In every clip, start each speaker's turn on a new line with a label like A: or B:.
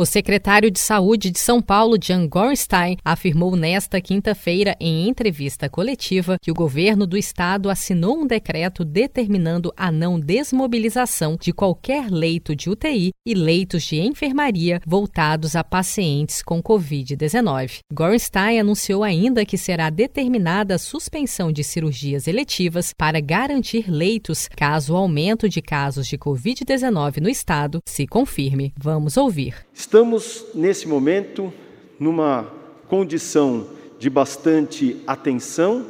A: O secretário de Saúde de São Paulo, Jan Gorstein, afirmou nesta quinta-feira, em entrevista coletiva, que o governo do estado assinou um decreto determinando a não desmobilização de qualquer leito de UTI e leitos de enfermaria voltados a pacientes com Covid-19. Gorstein anunciou ainda que será determinada a suspensão de cirurgias eletivas para garantir leitos caso o aumento de casos de Covid-19 no estado se confirme. Vamos ouvir.
B: Estamos, nesse momento, numa condição de bastante atenção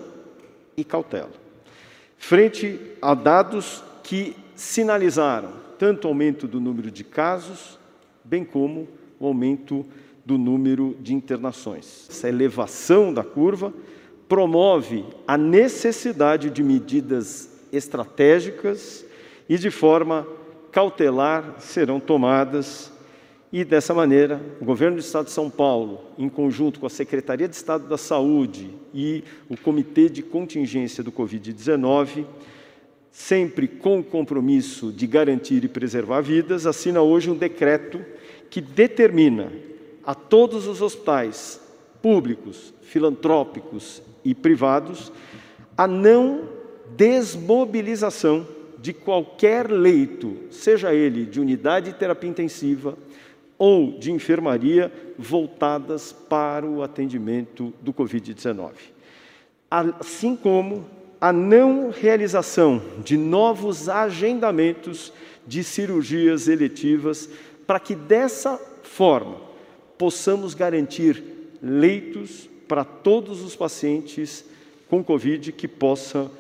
B: e cautela, frente a dados que sinalizaram tanto o aumento do número de casos, bem como o aumento do número de internações. Essa elevação da curva promove a necessidade de medidas estratégicas e de forma cautelar serão tomadas e dessa maneira, o governo do Estado de São Paulo, em conjunto com a Secretaria de Estado da Saúde e o Comitê de Contingência do Covid-19, sempre com o compromisso de garantir e preservar vidas, assina hoje um decreto que determina a todos os hospitais públicos, filantrópicos e privados a não desmobilização de qualquer leito, seja ele de unidade de terapia intensiva, ou de enfermaria voltadas para o atendimento do Covid-19. Assim como a não realização de novos agendamentos de cirurgias eletivas, para que dessa forma possamos garantir leitos para todos os pacientes com Covid que possam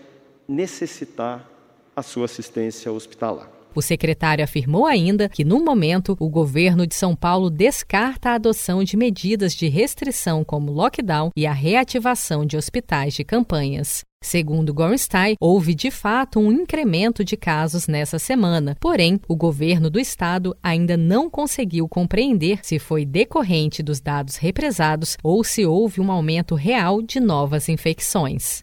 B: necessitar a sua assistência hospitalar.
A: O secretário afirmou ainda que, no momento, o governo de São Paulo descarta a adoção de medidas de restrição como lockdown e a reativação de hospitais de campanhas. Segundo Gornstein, houve de fato um incremento de casos nessa semana, porém, o governo do estado ainda não conseguiu compreender se foi decorrente dos dados represados ou se houve um aumento real de novas infecções.